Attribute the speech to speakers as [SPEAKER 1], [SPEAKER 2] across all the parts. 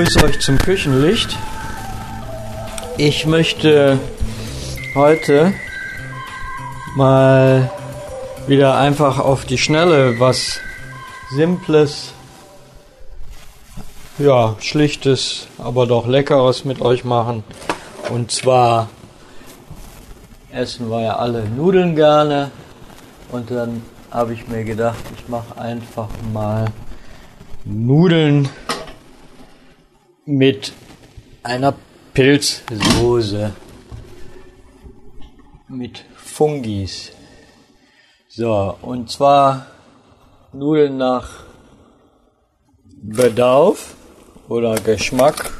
[SPEAKER 1] begrüße euch zum Küchenlicht. Ich möchte heute mal wieder einfach auf die Schnelle was Simples, ja, Schlichtes, aber doch Leckeres mit euch machen. Und zwar essen wir ja alle Nudeln gerne. Und dann habe ich mir gedacht, ich mache einfach mal Nudeln mit einer Pilzsoße mit Fungis. So, und zwar Nudeln nach Bedarf oder Geschmack,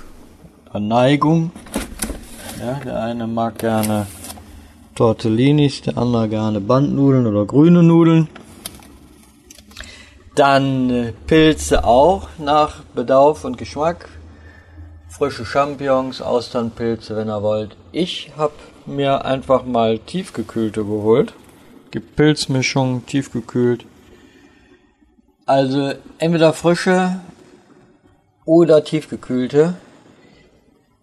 [SPEAKER 1] Neigung. Ja, der eine mag gerne Tortellinis, der andere gerne Bandnudeln oder grüne Nudeln. Dann äh, Pilze auch nach Bedarf und Geschmack. Frische Champignons, Austernpilze, wenn ihr wollt. Ich habe mir einfach mal tiefgekühlte geholt. Gibt Pilzmischung, tiefgekühlt. Also entweder frische oder tiefgekühlte,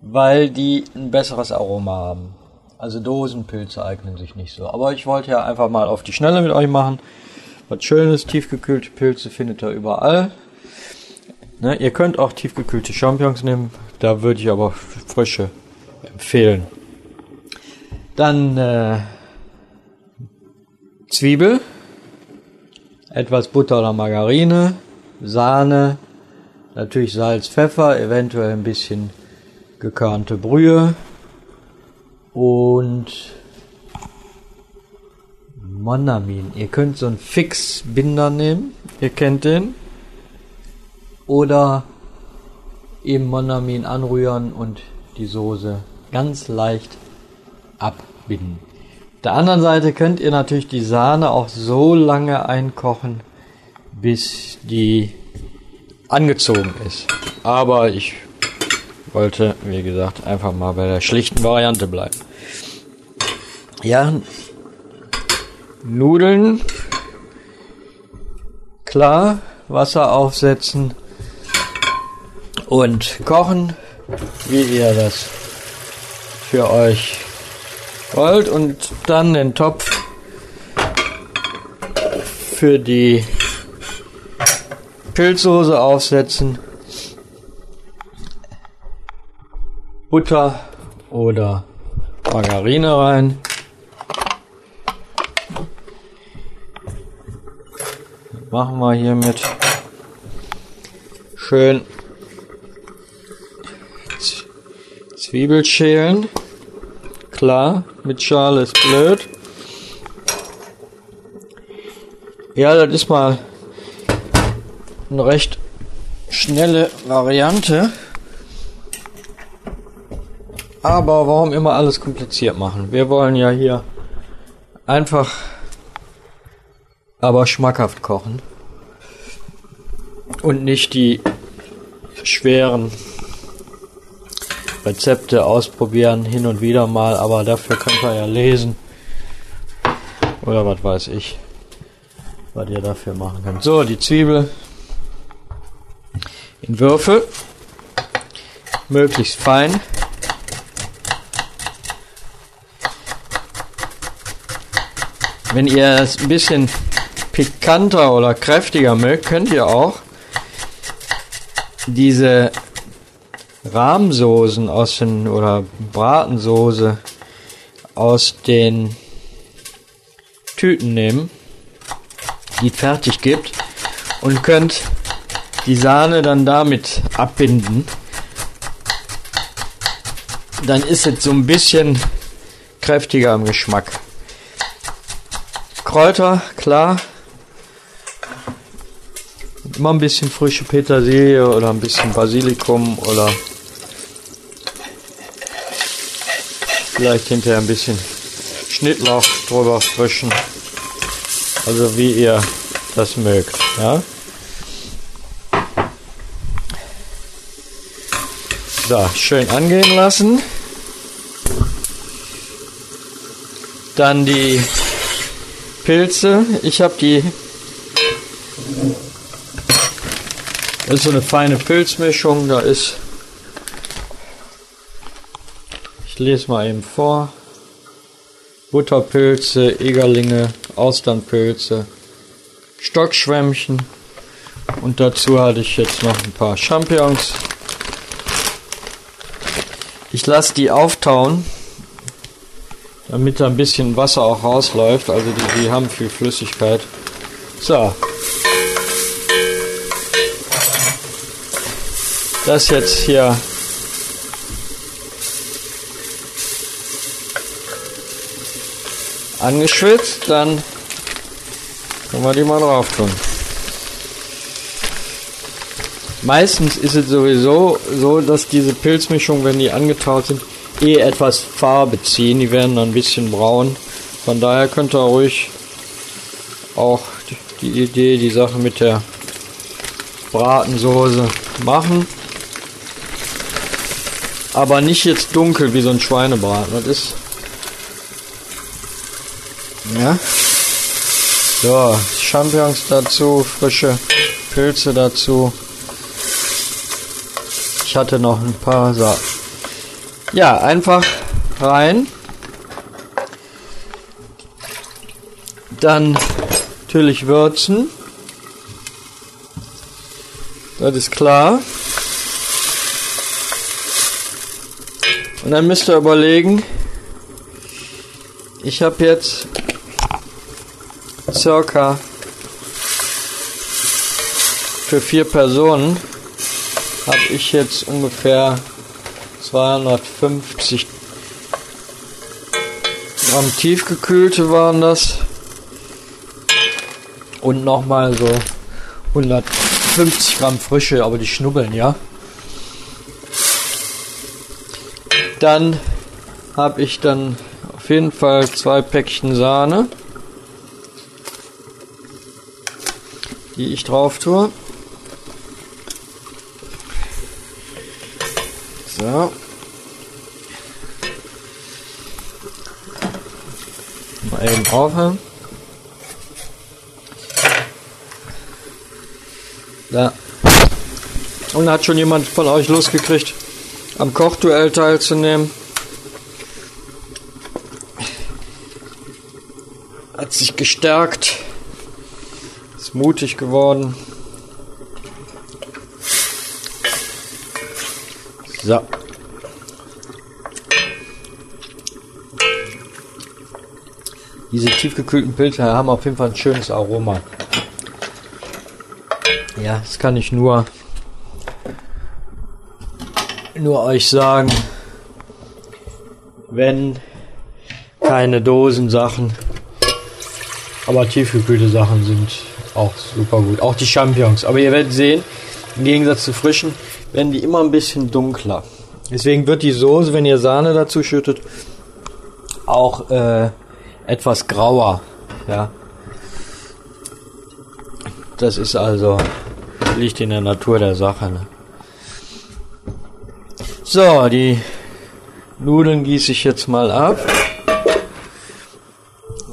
[SPEAKER 1] weil die ein besseres Aroma haben. Also Dosenpilze eignen sich nicht so. Aber ich wollte ja einfach mal auf die Schnelle mit euch machen. Was Schönes, tiefgekühlte Pilze findet ihr überall. Ne, ihr könnt auch tiefgekühlte Champignons nehmen. Da würde ich aber frische empfehlen. Dann äh, Zwiebel, etwas Butter oder Margarine, Sahne, natürlich Salz, Pfeffer, eventuell ein bisschen gekörnte Brühe und Monamin. Ihr könnt so einen Fixbinder nehmen, ihr kennt den. Oder eben Monamin anrühren und die Soße ganz leicht abbinden. Auf der anderen Seite könnt ihr natürlich die Sahne auch so lange einkochen, bis die angezogen ist. Aber ich wollte, wie gesagt, einfach mal bei der schlichten Variante bleiben. Ja, Nudeln, klar, Wasser aufsetzen und kochen, wie ihr das für euch wollt und dann den Topf für die Pilzsoße aufsetzen. Butter oder Margarine rein. Machen wir hiermit schön Zwiebel schälen. Klar, mit Schale ist blöd. Ja, das ist mal eine recht schnelle Variante. Aber warum immer alles kompliziert machen? Wir wollen ja hier einfach aber schmackhaft kochen. Und nicht die schweren Rezepte ausprobieren, hin und wieder mal, aber dafür könnt ihr ja lesen. Oder was weiß ich, was ihr dafür machen könnt. So, die Zwiebel in Würfel, möglichst fein. Wenn ihr es ein bisschen pikanter oder kräftiger mögt, könnt ihr auch diese Rahmsoßen aus den oder Bratensoße aus den Tüten nehmen, die fertig gibt und könnt die Sahne dann damit abbinden. Dann ist es so ein bisschen kräftiger im Geschmack. Kräuter, klar. Immer ein bisschen frische Petersilie oder ein bisschen Basilikum oder vielleicht hinterher ein bisschen Schnittlauch drüber frischen. Also wie ihr das mögt, ja. So, schön angehen lassen. Dann die Pilze. Ich habe die. Das ist so eine feine Pilzmischung. Da ist Lese mal eben vor. Butterpilze, Egerlinge, Austernpilze, Stockschwämmchen und dazu hatte ich jetzt noch ein paar Champignons. Ich lasse die auftauen, damit da ein bisschen Wasser auch rausläuft. Also die, die haben viel Flüssigkeit. So. Das jetzt hier angeschwitzt, dann können wir die mal drauf tun. Meistens ist es sowieso so, dass diese Pilzmischung, wenn die angetaut sind, eh etwas Farbe ziehen. Die werden dann ein bisschen braun. Von daher könnt ihr ruhig auch die Idee, die Sache mit der Bratensoße machen. Aber nicht jetzt dunkel wie so ein Schweinebraten. Das ist ja. So, Champignons dazu, frische Pilze dazu. Ich hatte noch ein paar so. Ja, einfach rein. Dann natürlich würzen. Das ist klar. Und dann müsst ihr überlegen, ich habe jetzt circa für vier Personen habe ich jetzt ungefähr 250 Gramm tiefgekühlte waren das und nochmal so 150 Gramm frische, aber die schnubbeln ja. Dann habe ich dann auf jeden Fall zwei Päckchen Sahne. Die ich drauf tue. So. Mal eben aufhören. Da. Und hat schon jemand von euch losgekriegt, am Kochduell teilzunehmen? Hat sich gestärkt mutig geworden. So. Diese tiefgekühlten Pilze haben auf jeden Fall ein schönes Aroma. Ja, das kann ich nur nur euch sagen, wenn keine Dosensachen, aber tiefgekühlte Sachen sind auch super gut. Auch die Champignons. Aber ihr werdet sehen, im Gegensatz zu frischen, werden die immer ein bisschen dunkler. Deswegen wird die Soße, wenn ihr Sahne dazu schüttet, auch äh, etwas grauer. Ja. Das ist also liegt in der Natur der Sache. Ne? So, die Nudeln gieße ich jetzt mal ab.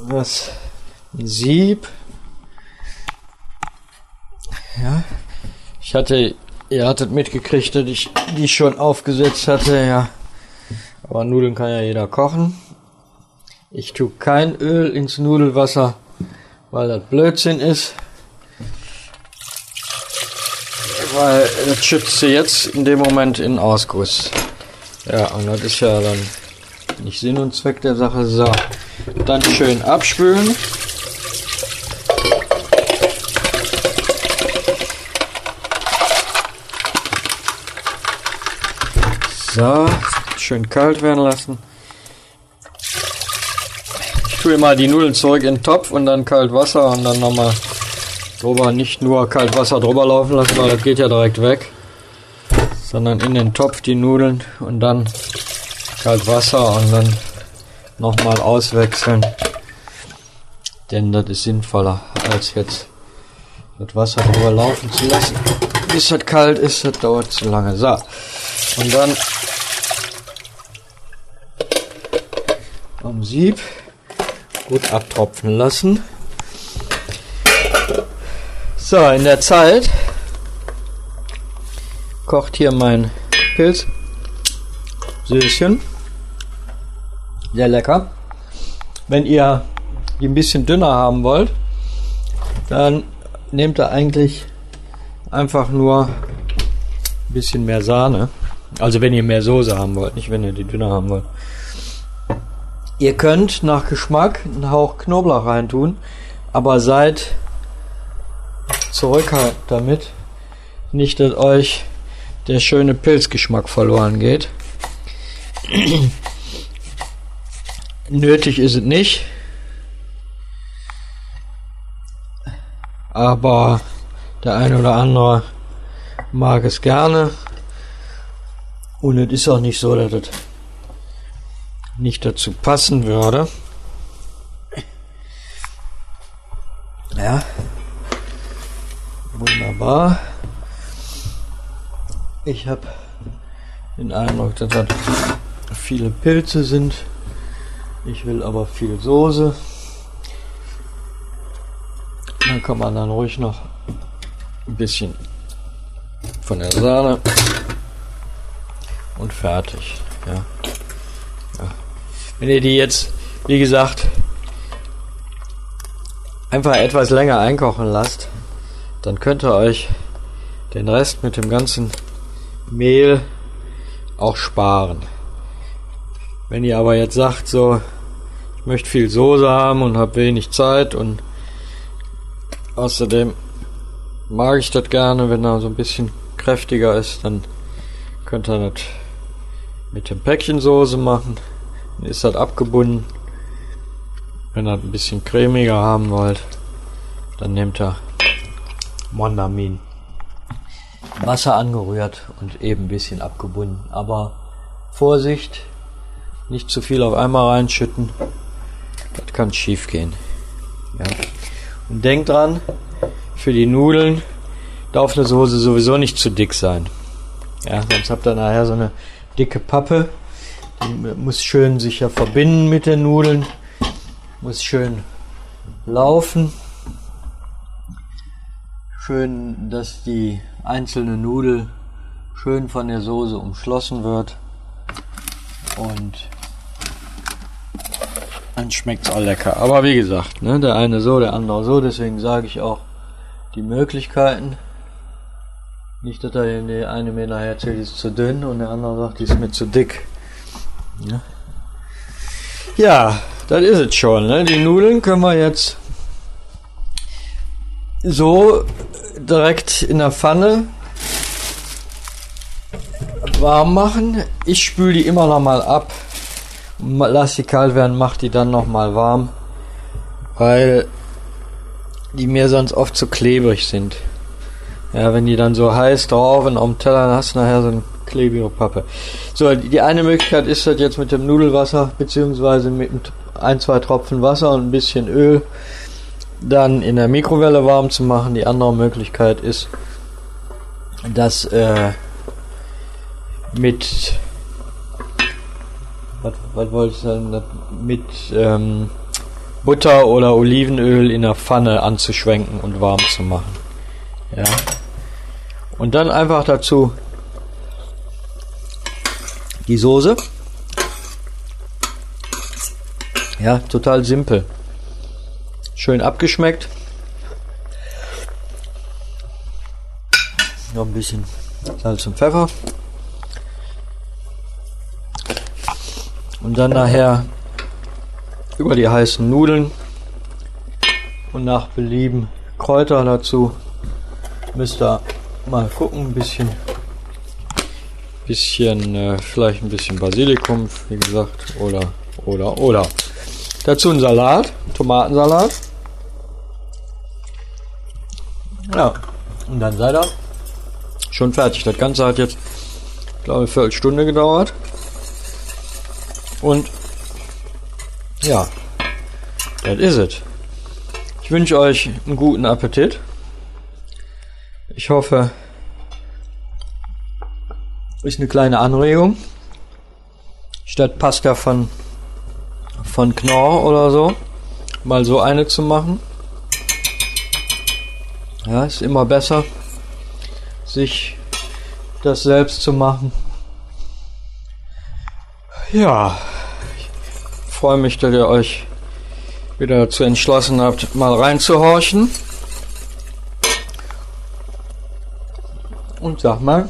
[SPEAKER 1] Das Sieb. Ja. Ich hatte, ihr hattet mitgekriegt, dass ich die schon aufgesetzt hatte, ja. Aber Nudeln kann ja jeder kochen. Ich tue kein Öl ins Nudelwasser, weil das Blödsinn ist. Weil das schützt sie jetzt in dem Moment in Ausguss. Ja, und das ist ja dann nicht Sinn und Zweck der Sache. So, dann schön abspülen. So, schön kalt werden lassen. Ich tue mal die Nudeln zurück in den Topf und dann kalt Wasser und dann nochmal drüber, nicht nur kalt Wasser drüber laufen lassen, weil das geht ja direkt weg, sondern in den Topf die Nudeln und dann kalt Wasser und dann nochmal auswechseln. Denn das ist sinnvoller, als jetzt das Wasser drüber laufen zu lassen. Bis das kalt ist, das dauert zu lange. So. Und dann am Sieb gut abtropfen lassen. So, in der Zeit kocht hier mein Pilz. Süßchen. Sehr lecker. Wenn ihr die ein bisschen dünner haben wollt, dann nehmt ihr eigentlich einfach nur ein bisschen mehr Sahne. Also wenn ihr mehr Soße haben wollt, nicht wenn ihr die dünner haben wollt. Ihr könnt nach Geschmack einen Hauch Knoblauch reintun, aber seid zurückhaltend damit, nicht dass euch der schöne Pilzgeschmack verloren geht. Nötig ist es nicht. Aber der eine oder andere mag es gerne. Und es ist auch nicht so, dass es nicht dazu passen würde. Ja. Wunderbar. Ich habe den Eindruck, dass das viele Pilze sind. Ich will aber viel Soße. Dann kann man dann ruhig noch ein bisschen von der Sahne und fertig. Ja. Wenn ihr die jetzt, wie gesagt, einfach etwas länger einkochen lasst, dann könnt ihr euch den Rest mit dem ganzen Mehl auch sparen. Wenn ihr aber jetzt sagt, so, ich möchte viel Soße haben und habe wenig Zeit und außerdem mag ich das gerne, wenn er so ein bisschen kräftiger ist, dann könnt ihr das mit dem Päckchen Soße machen. Ist das abgebunden. Wenn ihr ein bisschen cremiger haben wollt, dann nehmt ihr Mondamin. Wasser angerührt und eben ein bisschen abgebunden. Aber Vorsicht, nicht zu viel auf einmal reinschütten. Das kann schief gehen. Ja. Und denkt dran, für die Nudeln darf eine Soße sowieso nicht zu dick sein. Ja, sonst habt ihr nachher so eine dicke Pappe. Die muss schön sich ja verbinden mit den Nudeln. Muss schön laufen. Schön, dass die einzelne Nudel schön von der Soße umschlossen wird. Und dann schmeckt es auch lecker. Aber wie gesagt, ne, der eine so, der andere so. Deswegen sage ich auch die Möglichkeiten. Nicht, dass der eine mir nachher erzählt, ist zu dünn und der andere sagt, die ist mir zu dick. Ja, ja das ist es schon. Ne? Die Nudeln können wir jetzt so direkt in der Pfanne warm machen. Ich spüle die immer noch mal ab. Lass die kalt werden, mach die dann noch mal warm, weil die mir sonst oft zu klebrig sind. Ja, wenn die dann so heiß drauf und auf dem Teller, dann hast du nachher so eine klebige Pappe. So, die eine Möglichkeit ist das jetzt mit dem Nudelwasser, beziehungsweise mit ein, zwei Tropfen Wasser und ein bisschen Öl dann in der Mikrowelle warm zu machen. Die andere Möglichkeit ist, das äh, mit was, was wollte ich sagen, mit ähm, Butter oder Olivenöl in der Pfanne anzuschwenken und warm zu machen. Ja. Und dann einfach dazu die Soße. Ja, total simpel. Schön abgeschmeckt. Noch ein bisschen Salz und Pfeffer. Und dann nachher über die heißen Nudeln und nach Belieben Kräuter dazu. Müsst ihr mal gucken, ein bisschen, bisschen, äh, vielleicht ein bisschen Basilikum, wie gesagt, oder, oder, oder. Dazu ein Salat, Tomatensalat. Ja, und dann seid ihr schon fertig. Das Ganze hat jetzt, glaube ich, eine Viertelstunde gedauert. Und ja, das ist es. Ich wünsche euch einen guten Appetit. Ich hoffe, ist eine kleine Anregung. Statt Pasta von, von Knorr oder so, mal so eine zu machen. Ja, ist immer besser, sich das selbst zu machen. Ja freue mich, dass ihr euch wieder dazu entschlossen habt, mal reinzuhorchen. Und sag mal,